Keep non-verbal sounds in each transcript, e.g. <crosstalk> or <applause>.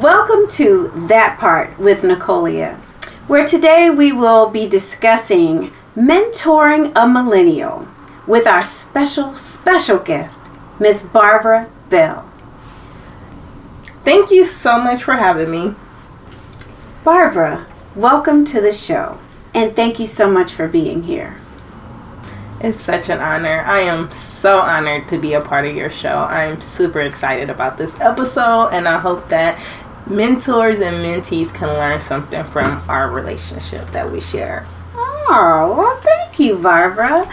Welcome to That Part with Nicolia, where today we will be discussing mentoring a millennial with our special, special guest, Miss Barbara Bell. Thank you so much for having me. Barbara, welcome to the show, and thank you so much for being here. It's such an honor. I am so honored to be a part of your show. I'm super excited about this episode, and I hope that mentors and mentees can learn something from our relationship that we share. Oh, well, thank you, Barbara.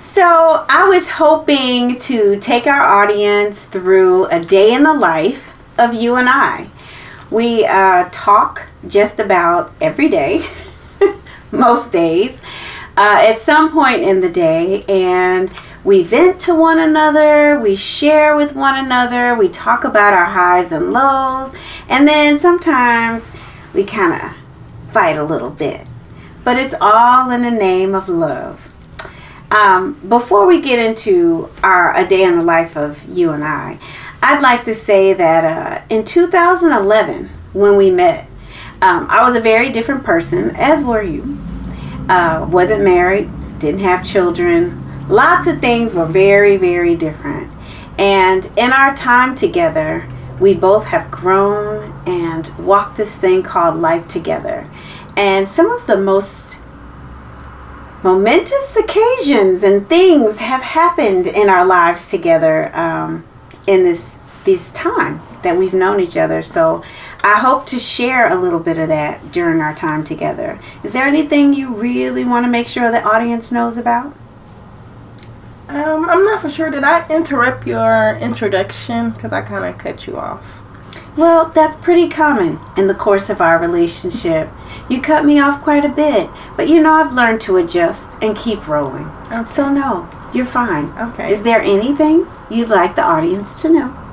So, I was hoping to take our audience through a day in the life of you and I. We uh, talk just about every day, <laughs> most days uh, at some point in the day and we vent to one another, we share with one another, we talk about our highs and lows, and then sometimes we kind of fight a little bit. But it's all in the name of love. Um, before we get into our a day in the life of you and I, I'd like to say that uh, in 2011, when we met, um, I was a very different person, as were you uh, wasn't married, didn't have children. Lots of things were very, very different. And in our time together, we both have grown and walked this thing called life together. And some of the most momentous occasions and things have happened in our lives together um, in this this time that we've known each other. So I hope to share a little bit of that during our time together. Is there anything you really want to make sure the audience knows about? Um, I'm not for sure. Did I interrupt your introduction? Because I kind of cut you off. Well, that's pretty common in the course of our relationship. You cut me off quite a bit, but you know I've learned to adjust and keep rolling. Okay. So, no, you're fine. Okay. Is there anything you'd like the audience to know?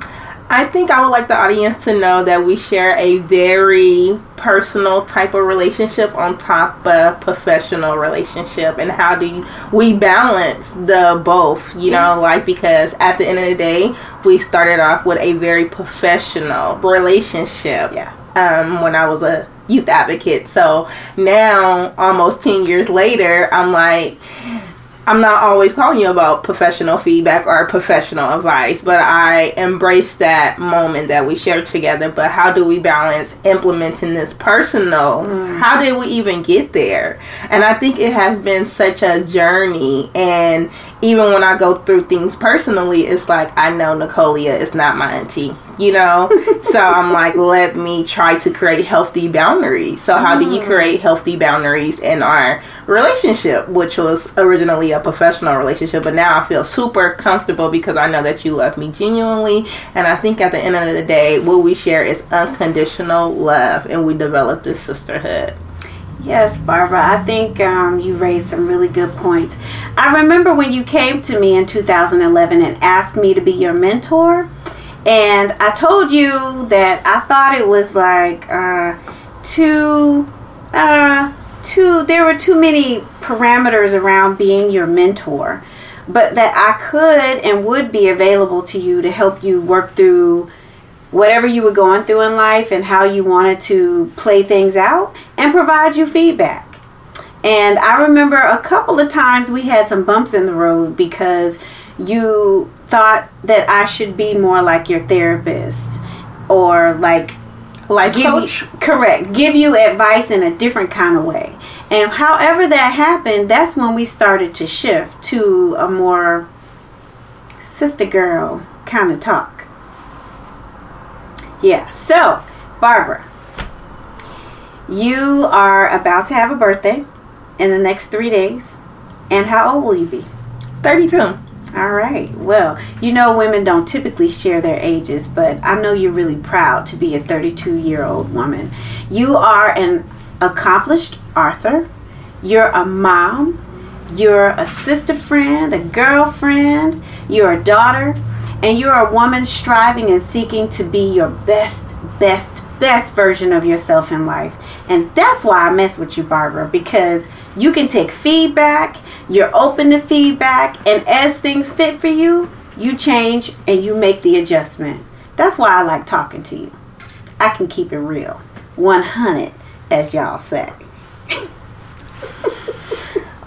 I think I would like the audience to know that we share a very personal type of relationship on top of professional relationship. And how do we balance the both you know like because at the end of the day we started off with a very professional relationship yeah. um when i was a youth advocate. So now almost 10 years later i'm like I'm not always calling you about professional feedback or professional advice, but I embrace that moment that we shared together. But how do we balance implementing this personal? Mm. How did we even get there? And I think it has been such a journey. And even when I go through things personally, it's like I know Nicolia is not my auntie, you know? <laughs> so I'm like, let me try to create healthy boundaries. So, how mm. do you mm. create healthy boundaries in our relationship, which was originally a professional relationship, but now I feel super comfortable because I know that you love me genuinely. And I think at the end of the day, what we share is unconditional love, and we develop this sisterhood. Yes, Barbara, I think um, you raised some really good points. I remember when you came to me in 2011 and asked me to be your mentor, and I told you that I thought it was like uh, too, uh, too, there were too many parameters around being your mentor, but that I could and would be available to you to help you work through whatever you were going through in life and how you wanted to play things out and provide you feedback. And I remember a couple of times we had some bumps in the road because you thought that I should be more like your therapist or like life give coach. You, correct. Give you advice in a different kind of way. And however that happened, that's when we started to shift to a more sister girl kind of talk. Yeah. So, Barbara, you are about to have a birthday in the next three days. And how old will you be? 32. All right. Well, you know, women don't typically share their ages, but I know you're really proud to be a 32 year old woman. You are an accomplished author, you're a mom, you're a sister friend, a girlfriend, you're a daughter, and you're a woman striving and seeking to be your best, best, best version of yourself in life. And that's why I mess with you, Barbara, because you can take feedback, you're open to feedback, and as things fit for you, you change and you make the adjustment. That's why I like talking to you. I can keep it real. 100, as y'all say. <laughs>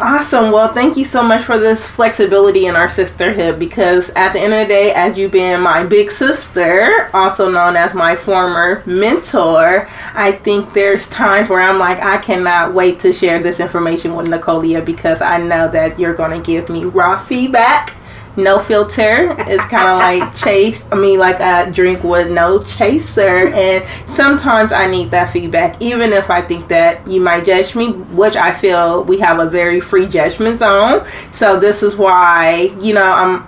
Awesome. Well, thank you so much for this flexibility in our sisterhood because at the end of the day, as you being my big sister, also known as my former mentor, I think there's times where I'm like, I cannot wait to share this information with Nicolia because I know that you're going to give me raw feedback no filter. It's kind of like chase. I mean, like a drink with no chaser. And sometimes I need that feedback, even if I think that you might judge me, which I feel we have a very free judgment zone. So this is why you know I'm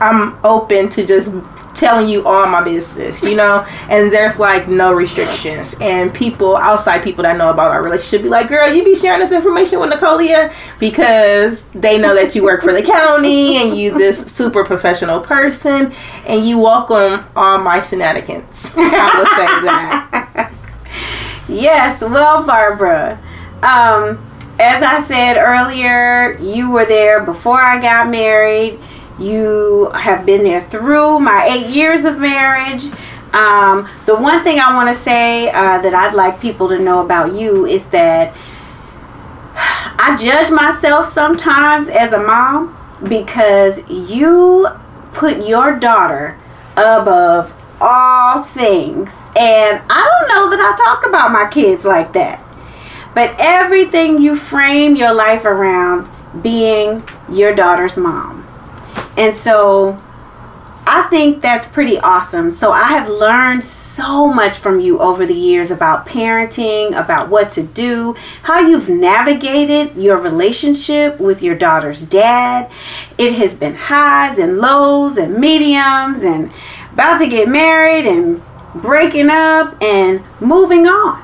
I'm open to just telling you all my business, you know? And there's like no restrictions. And people, outside people that know about our relationship, be like, girl, you be sharing this information with Nicolia because they know that you work for the county and you this super professional person and you welcome all my shenanigans. <laughs> I will say that. Yes, well, Barbara. Um, as I said earlier, you were there before I got married you have been there through my eight years of marriage. Um, the one thing I want to say uh, that I'd like people to know about you is that I judge myself sometimes as a mom because you put your daughter above all things. And I don't know that I talk about my kids like that. But everything you frame your life around being your daughter's mom. And so I think that's pretty awesome. So I have learned so much from you over the years about parenting, about what to do, how you've navigated your relationship with your daughter's dad. It has been highs and lows and mediums and about to get married and breaking up and moving on.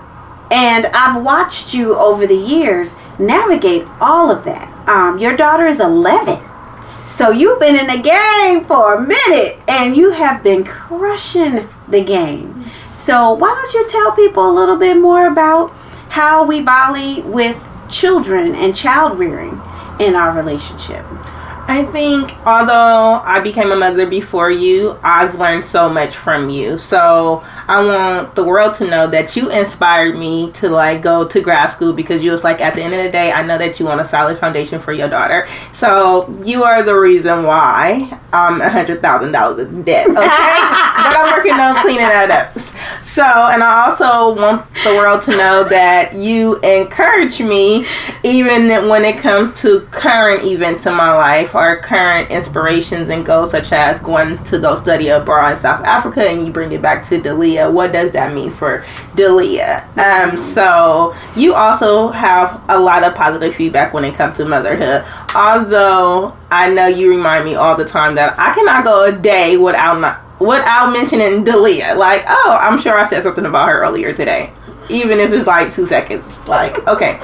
And I've watched you over the years navigate all of that. Um, your daughter is 11 so you've been in the game for a minute and you have been crushing the game. So why don't you tell people a little bit more about how we volley with children and child rearing in our relationship? I think although I became a mother before you, I've learned so much from you. So I want the world to know that you inspired me to like go to grad school because you was like at the end of the day, I know that you want a solid foundation for your daughter. So you are the reason why I'm a hundred thousand dollars in debt. Okay, <laughs> but I'm working on cleaning that up. So and I also want the world to know that you encourage me even when it comes to current events in my life our current inspirations and goals, such as going to go study abroad in South Africa, and you bring it back to What does that mean for Dalia? Um, so you also have a lot of positive feedback when it comes to motherhood. Although I know you remind me all the time that I cannot go a day without not without mentioning Dalia. Like, oh, I'm sure I said something about her earlier today, even if it's like two seconds. Like, okay.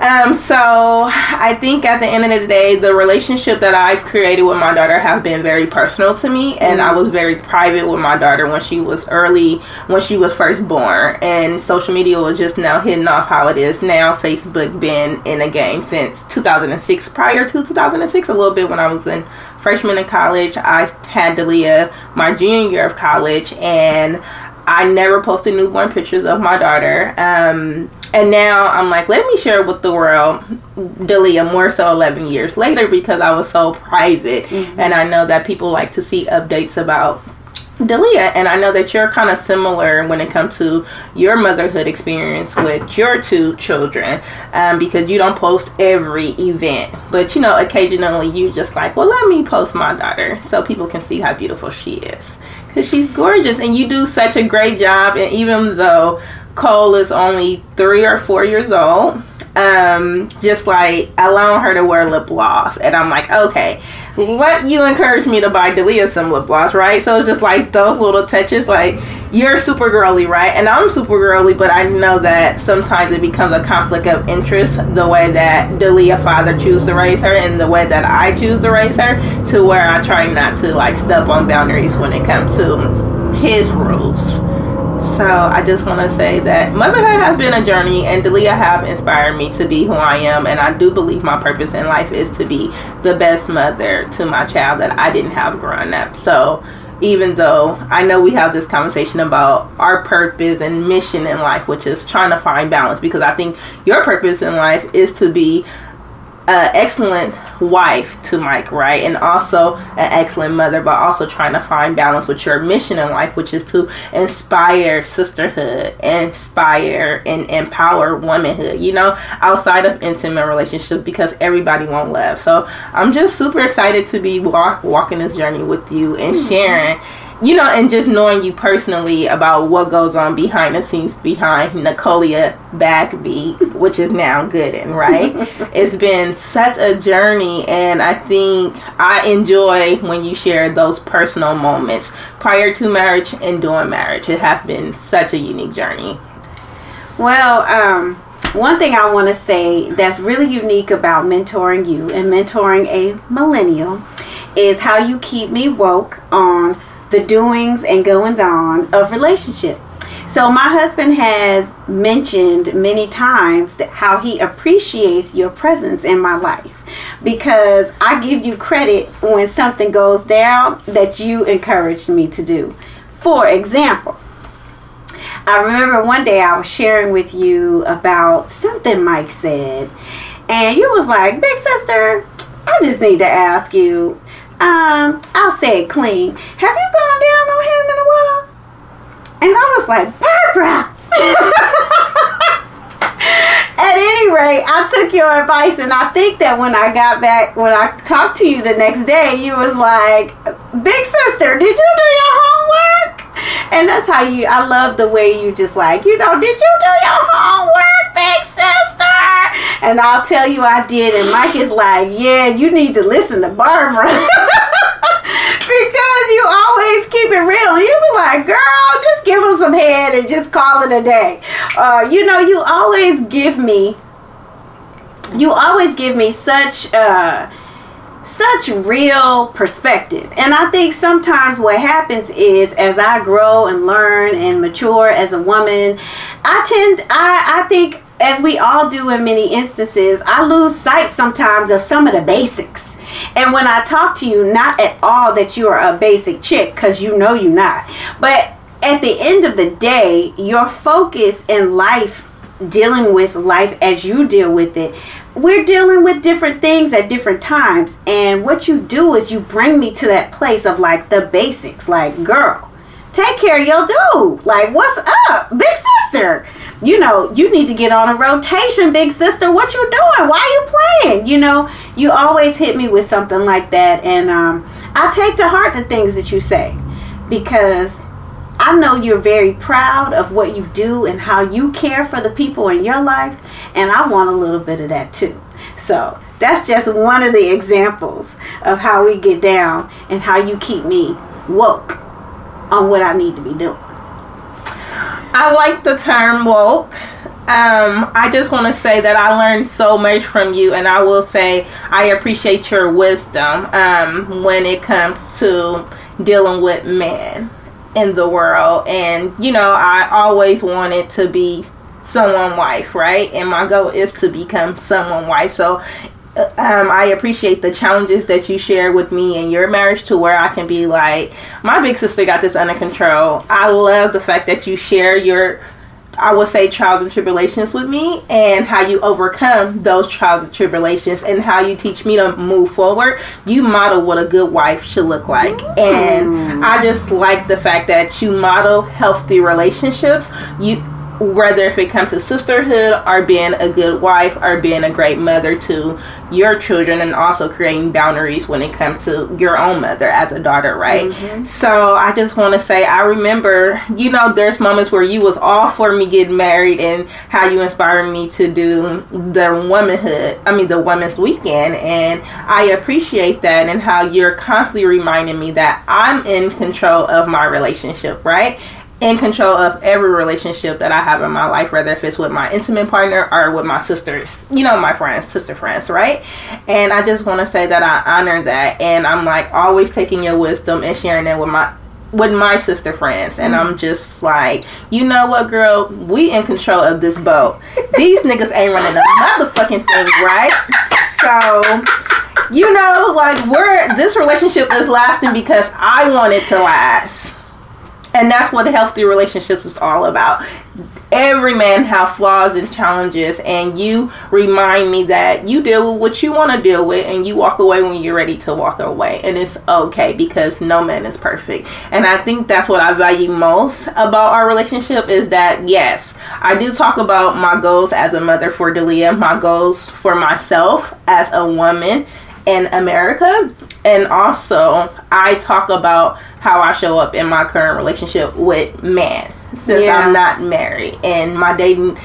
Um, so I think at the end of the day, the relationship that I've created with my daughter have been very personal to me, and I was very private with my daughter when she was early, when she was first born, and social media was just now hitting off how it is now. Facebook been in the game since 2006. Prior to 2006, a little bit when I was in freshman in college, I had Dalia my junior year of college, and I never posted newborn pictures of my daughter. Um, and now I'm like, let me share with the world Dalia more so 11 years later because I was so private. Mm-hmm. And I know that people like to see updates about Dalia, and I know that you're kind of similar when it comes to your motherhood experience with your two children, um, because you don't post every event, but you know, occasionally you just like, well, let me post my daughter so people can see how beautiful she is, because she's gorgeous, and you do such a great job. And even though Cole is only three or four years old. Um, just like allowing her to wear lip gloss, and I'm like, okay, let you encourage me to buy Dalia some lip gloss, right? So it's just like those little touches, like you're super girly, right? And I'm super girly, but I know that sometimes it becomes a conflict of interest the way that Dalia father choose to raise her and the way that I choose to raise her, to where I try not to like step on boundaries when it comes to his rules. So I just want to say that motherhood has been a journey, and Dalia have inspired me to be who I am. And I do believe my purpose in life is to be the best mother to my child that I didn't have growing up. So even though I know we have this conversation about our purpose and mission in life, which is trying to find balance, because I think your purpose in life is to be an excellent wife to Mike, right? And also an excellent mother, but also trying to find balance with your mission in life, which is to inspire sisterhood, inspire and empower womanhood, you know, outside of intimate relationships because everybody won't love. So I'm just super excited to be walk, walking this journey with you and mm-hmm. sharing you know, and just knowing you personally about what goes on behind the scenes behind Nicolia Bagby, which is now Gooden, right? <laughs> it's been such a journey, and I think I enjoy when you share those personal moments prior to marriage and during marriage. It has been such a unique journey. Well, um, one thing I want to say that's really unique about mentoring you and mentoring a millennial is how you keep me woke on the doings and goings on of relationship. So my husband has mentioned many times that how he appreciates your presence in my life because I give you credit when something goes down that you encouraged me to do. For example, I remember one day I was sharing with you about something Mike said, and you was like, "Big sister, I just need to ask you um, I'll say it clean. Have you gone down on him in a while? And I was like, Barbara. <laughs> At any rate, I took your advice, and I think that when I got back, when I talked to you the next day, you was like, "Big sister, did you do your homework?" And that's how you. I love the way you just like, you know, did you do your homework, big? And I'll tell you, I did. And Mike is like, "Yeah, you need to listen to Barbara." <laughs> because you always keep it real. You be like, girl, just give him some head and just call it a day. Uh, you know, you always give me, you always give me such, uh, such real perspective. And I think sometimes what happens is as I grow and learn and mature as a woman, I tend, I, I think as we all do in many instances, I lose sight sometimes of some of the basics and when I talk to you, not at all that you are a basic chick, because you know you're not. But at the end of the day, your focus in life, dealing with life as you deal with it, we're dealing with different things at different times. And what you do is you bring me to that place of like the basics, like, girl, take care of your dude. Like, what's up, big sister? You know, you need to get on a rotation, big sister. What you doing? Why are you playing? You know, you always hit me with something like that, and um, I take to heart the things that you say because I know you're very proud of what you do and how you care for the people in your life, and I want a little bit of that too. So that's just one of the examples of how we get down and how you keep me woke on what I need to be doing. I like the term woke. Um, I just want to say that I learned so much from you, and I will say I appreciate your wisdom um, when it comes to dealing with men in the world. And you know, I always wanted to be someone wife, right? And my goal is to become someone wife. So um, I appreciate the challenges that you share with me in your marriage to where I can be like, my big sister got this under control. I love the fact that you share your, I would say, trials and tribulations with me and how you overcome those trials and tribulations and how you teach me to move forward. You model what a good wife should look like. And I just like the fact that you model healthy relationships. You, whether if it comes to sisterhood or being a good wife or being a great mother to your children and also creating boundaries when it comes to your own mother as a daughter right mm-hmm. so i just want to say i remember you know there's moments where you was all for me getting married and how you inspired me to do the womanhood i mean the women's weekend and i appreciate that and how you're constantly reminding me that i'm in control of my relationship right in control of every relationship that I have in my life, whether if it's with my intimate partner or with my sisters, you know, my friends, sister friends, right? And I just want to say that I honor that, and I'm like always taking your wisdom and sharing it with my with my sister friends and I'm mm-hmm. just like, you know what, girl, we in control of this boat. These niggas ain't running a motherfucking thing, right? So you know, like we're this relationship is lasting because I want it to last. And that's what healthy relationships is all about. Every man have flaws and challenges and you remind me that you deal with what you want to deal with and you walk away when you're ready to walk away and it's okay because no man is perfect. And I think that's what I value most about our relationship is that yes, I do talk about my goals as a mother for Delia, my goals for myself as a woman in America. And also, I talk about how I show up in my current relationship with man since yeah. I'm not married. And my dating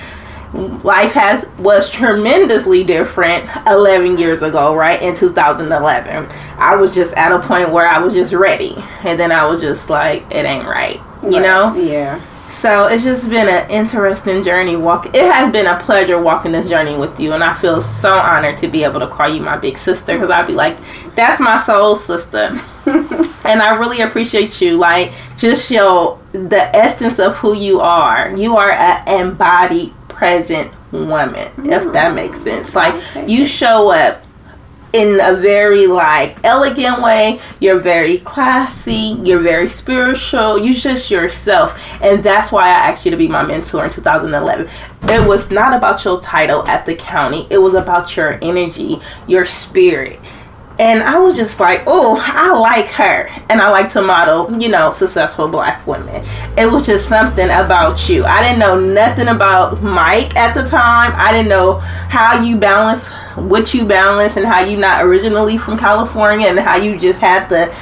life has was tremendously different 11 years ago right in 2011 i was just at a point where i was just ready and then i was just like it ain't right you right. know yeah so it's just been an interesting journey. Walk. It has been a pleasure walking this journey with you, and I feel so honored to be able to call you my big sister because I'd be like, "That's my soul sister," <laughs> and I really appreciate you. Like, just show the essence of who you are. You are an embodied, present woman, mm-hmm. if that makes sense. Like, you show up in a very like elegant way. You're very classy. You're very spiritual. You're just yourself, and that's why I asked you to be my mentor in 2011. It was not about your title at the county. It was about your energy, your spirit. And I was just like, oh, I like her. And I like to model, you know, successful black women. It was just something about you. I didn't know nothing about Mike at the time. I didn't know how you balance what you balance and how you not originally from California and how you just had the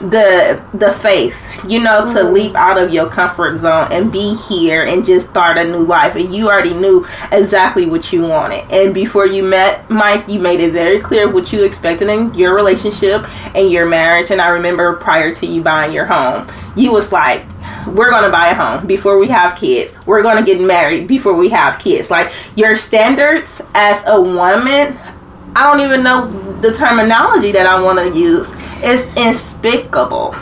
the the faith you know mm-hmm. to leap out of your comfort zone and be here and just start a new life. And you already knew exactly what you wanted. And before you met mike you made it very clear what you expected in your relationship and your marriage. And i remember prior to you buying your home you was like we're gonna buy a home before we have kids. We're gonna get married before we have kids. Like your standards as a woman I don't even know the terminology that I want to use. It's despicable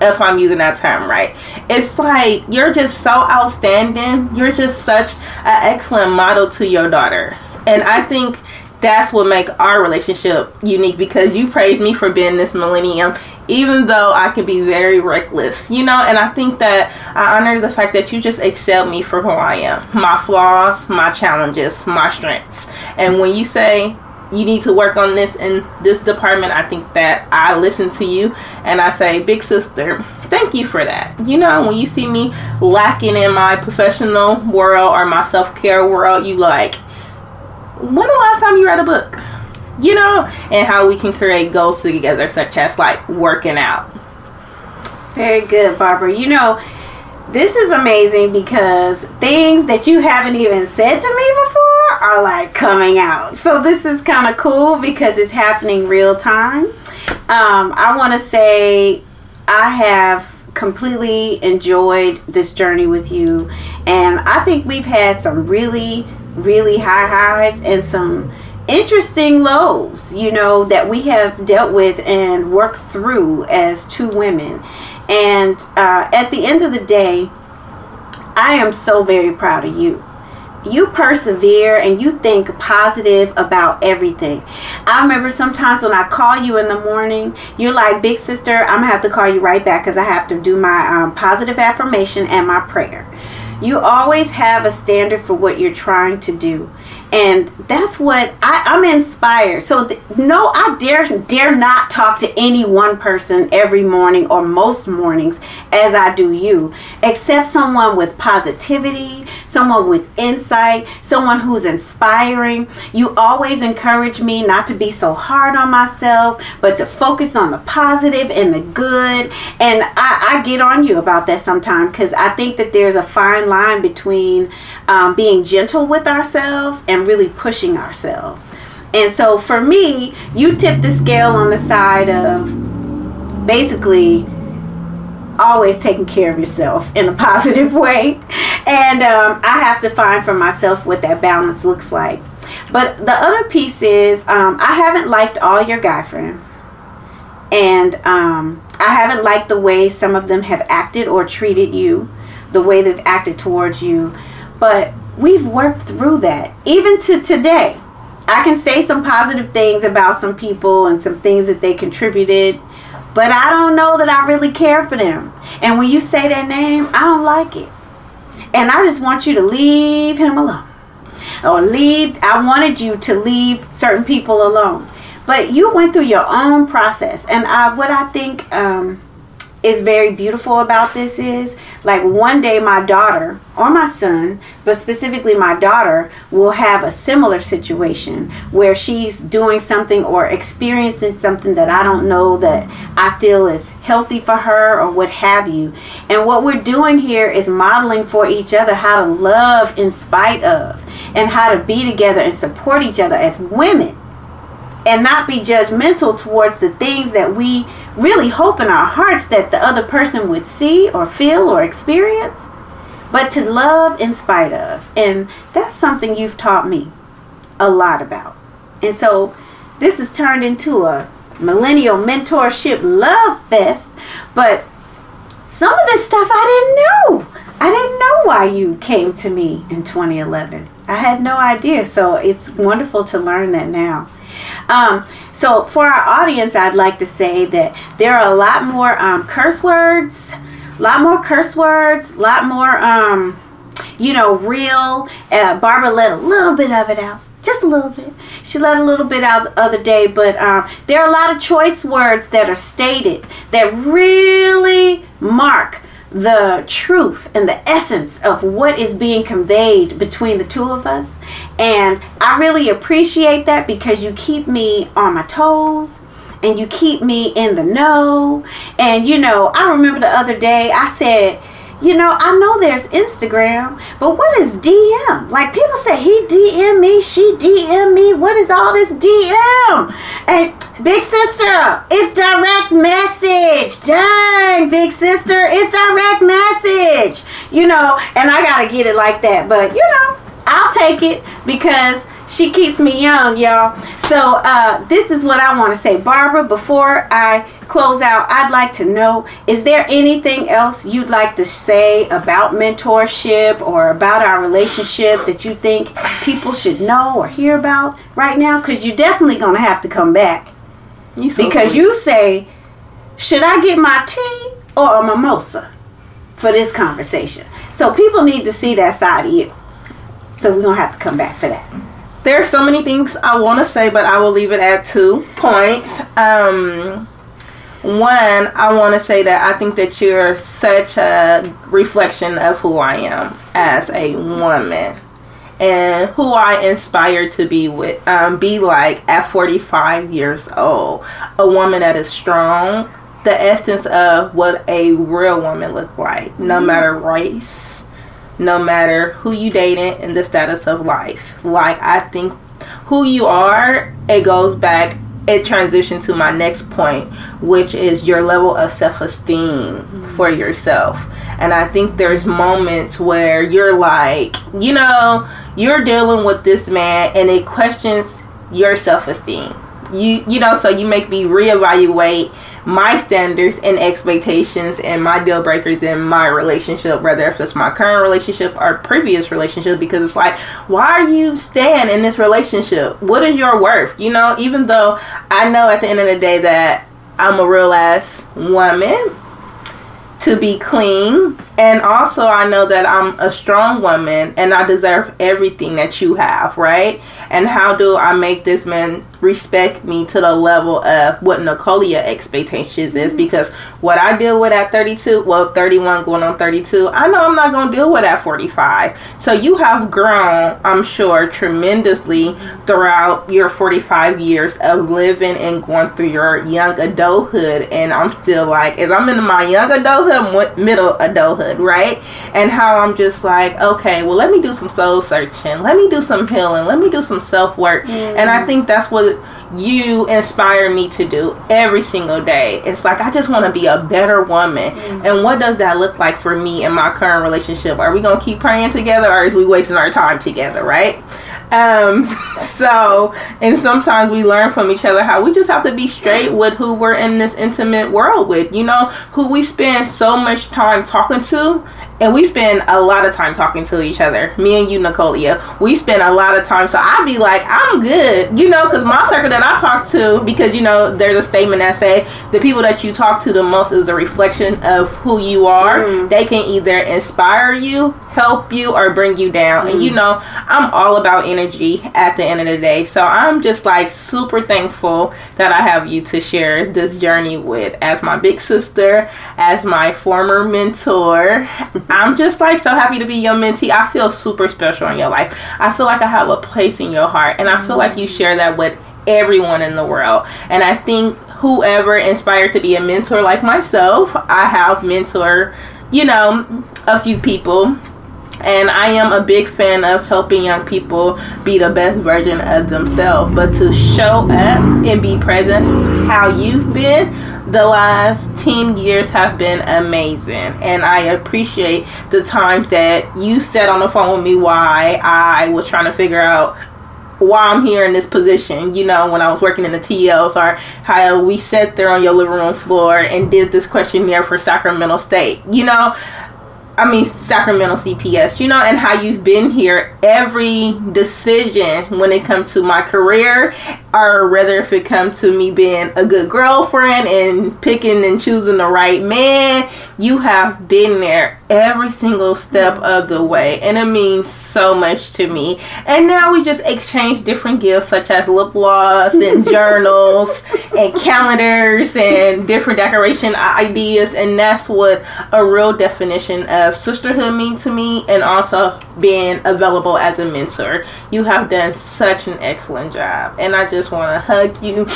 if I'm using that term right. It's like you're just so outstanding. You're just such an excellent model to your daughter. And I think that's what make our relationship unique because you praise me for being this millennium even though I can be very reckless, you know, and I think that I honor the fact that you just accept me for who I am, my flaws, my challenges, my strengths. And when you say you need to work on this in this department. I think that I listen to you and I say, Big sister, thank you for that. You know, when you see me lacking in my professional world or my self care world, you like, when the last time you read a book? You know, and how we can create goals together, such as like working out. Very good, Barbara. You know, this is amazing because things that you haven't even said to me before are like coming out. So this is kind of cool because it's happening real time. Um, I want to say I have completely enjoyed this journey with you, and I think we've had some really, really high highs and some interesting lows, you know, that we have dealt with and worked through as two women. And uh, at the end of the day, I am so very proud of you. You persevere and you think positive about everything. I remember sometimes when I call you in the morning, you're like, Big sister, I'm gonna have to call you right back because I have to do my um, positive affirmation and my prayer. You always have a standard for what you're trying to do and that's what I, I'm inspired. So th- no, I dare dare not talk to any one person every morning or most mornings as I do you, except someone with positivity, someone with insight, someone who's inspiring. You always encourage me not to be so hard on myself, but to focus on the positive and the good. And I, I get on you about that sometimes because I think that there's a fine line between um, being gentle with ourselves and really pushing ourselves. And so for me, you tip the scale on the side of basically always taking care of yourself in a <laughs> positive way. And um, I have to find for myself what that balance looks like. But the other piece is um, I haven't liked all your guy friends. And um, I haven't liked the way some of them have acted or treated you, the way they've acted towards you. But we've worked through that. Even to today, I can say some positive things about some people and some things that they contributed, but I don't know that I really care for them. And when you say their name, I don't like it. And I just want you to leave him alone. Or leave, I wanted you to leave certain people alone. But you went through your own process. And I, what I think um, is very beautiful about this is like one day my daughter or my son, but specifically my daughter, will have a similar situation where she's doing something or experiencing something that I don't know that I feel is healthy for her or what have you. And what we're doing here is modeling for each other how to love in spite of and how to be together and support each other as women and not be judgmental towards the things that we really hope in our hearts that the other person would see or feel or experience, but to love in spite of. And that's something you've taught me a lot about. And so this has turned into a millennial mentorship love fest, but some of this stuff I didn't know. I didn't know why you came to me in 2011. I had no idea. So it's wonderful to learn that now. Um, so for our audience, I'd like to say that there are a lot more um, curse words, a lot more curse words, a lot more, um, you know, real. Uh, Barbara let a little bit of it out, just a little bit. She let a little bit out the other day, but um, there are a lot of choice words that are stated that really mark the truth and the essence of what is being conveyed between the two of us. And I really appreciate that because you keep me on my toes and you keep me in the know. And you know, I remember the other day I said, you know, I know there's Instagram, but what is DM? Like people say he DM me, she DM me. What is all this DM? And big sister, message. Dang, big sister, it's direct message. You know, and I gotta get it like that. But you know, I'll take it because she keeps me young, y'all. So uh, this is what I want to say, Barbara. Before I close out, I'd like to know: Is there anything else you'd like to say about mentorship or about our relationship that you think people should know or hear about right now? Because you're definitely gonna have to come back. You so because sweet. you say, should I get my tea or a mimosa for this conversation? So people need to see that side of you. So we're gonna have to come back for that there are so many things I want to say, but I will leave it at two points. Um, one, I want to say that I think that you're such a reflection of who I am as a woman and who I inspire to be with, um, be like at 45 years old. A woman that is strong, the essence of what a real woman looks like, no mm-hmm. matter race no matter who you dating and the status of life. Like I think who you are, it goes back it transitioned to my next point, which is your level of self esteem mm-hmm. for yourself. And I think there's moments where you're like, you know, you're dealing with this man and it questions your self esteem. You you know, so you make me reevaluate my standards and expectations and my deal breakers in my relationship, whether if it's my current relationship or previous relationship, because it's like, why are you staying in this relationship? What is your worth? You know, even though I know at the end of the day that I'm a real ass woman to be clean. And also, I know that I'm a strong woman and I deserve everything that you have, right? And how do I make this man respect me to the level of what Nicolia expectations is? Mm-hmm. Because what I deal with at 32, well, 31 going on 32, I know I'm not going to deal with at 45. So you have grown, I'm sure, tremendously throughout your 45 years of living and going through your young adulthood. And I'm still like, as I'm in my young adulthood, middle adulthood, right? And how I'm just like, okay, well, let me do some soul searching. Let me do some healing. Let me do some self work. Mm. And I think that's what you inspire me to do every single day. It's like I just want to be a better woman. Mm. And what does that look like for me in my current relationship? Are we gonna keep praying together, or is we wasting our time together? Right? Um, <laughs> so, and sometimes we learn from each other how we just have to be straight with who we're in this intimate world with, you know, who we spend so much time talking to and we spend a lot of time talking to each other. Me and you, Nicolia, we spend a lot of time. So I'd be like, I'm good, you know, because my circle that I talk to, because you know, there's a statement that say the people that you talk to the most is a reflection of who you are. Mm. They can either inspire you, help you, or bring you down. Mm. And you know, I'm all about energy at the end of the day. So I'm just like super thankful that I have you to share this journey with as my big sister, as my former mentor. I'm just like so happy to be your mentee. I feel super special in your life. I feel like I have a place in your heart, and I feel like you share that with everyone in the world. And I think whoever inspired to be a mentor like myself, I have mentor, you know, a few people and I am a big fan of helping young people be the best version of themselves. But to show up and be present how you've been the last 10 years have been amazing. And I appreciate the time that you sat on the phone with me why I was trying to figure out why I'm here in this position, you know, when I was working in the TLs, or how we sat there on your living room floor and did this questionnaire for Sacramento State. You know, I mean Sacramento CPS, you know, and how you've been here. Every decision when it comes to my career, or whether if it comes to me being a good girlfriend and picking and choosing the right man, you have been there every single step mm-hmm. of the way, and it means so much to me. And now we just exchange different gifts such as lip gloss and <laughs> journals and calendars and different decoration ideas, and that's what a real definition of sisterhood mean to me and also being available as a mentor. You have done such an excellent job. And I just want to hug you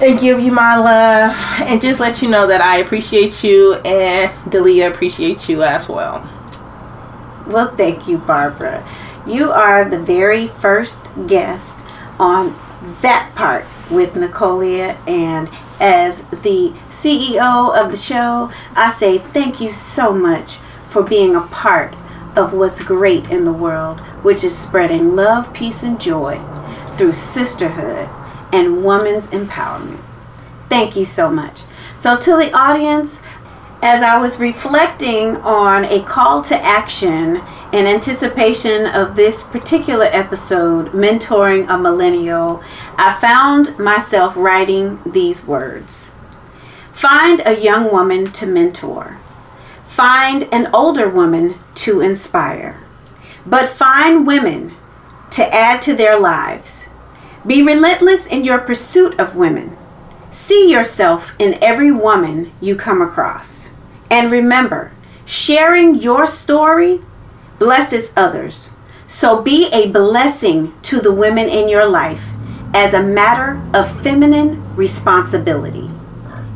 and give you my love and just let you know that I appreciate you and Delia appreciates you as well. Well, thank you, Barbara. You are the very first guest on that part with Nicolia and as the CEO of the show, I say thank you so much for being a part of what's great in the world, which is spreading love, peace, and joy through sisterhood and women's empowerment. Thank you so much. So, to the audience, as I was reflecting on a call to action in anticipation of this particular episode, Mentoring a Millennial, I found myself writing these words Find a young woman to mentor. Find an older woman to inspire, but find women to add to their lives. Be relentless in your pursuit of women. See yourself in every woman you come across. And remember, sharing your story blesses others. So be a blessing to the women in your life as a matter of feminine responsibility.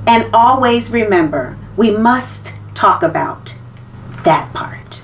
And always remember, we must talk about that part.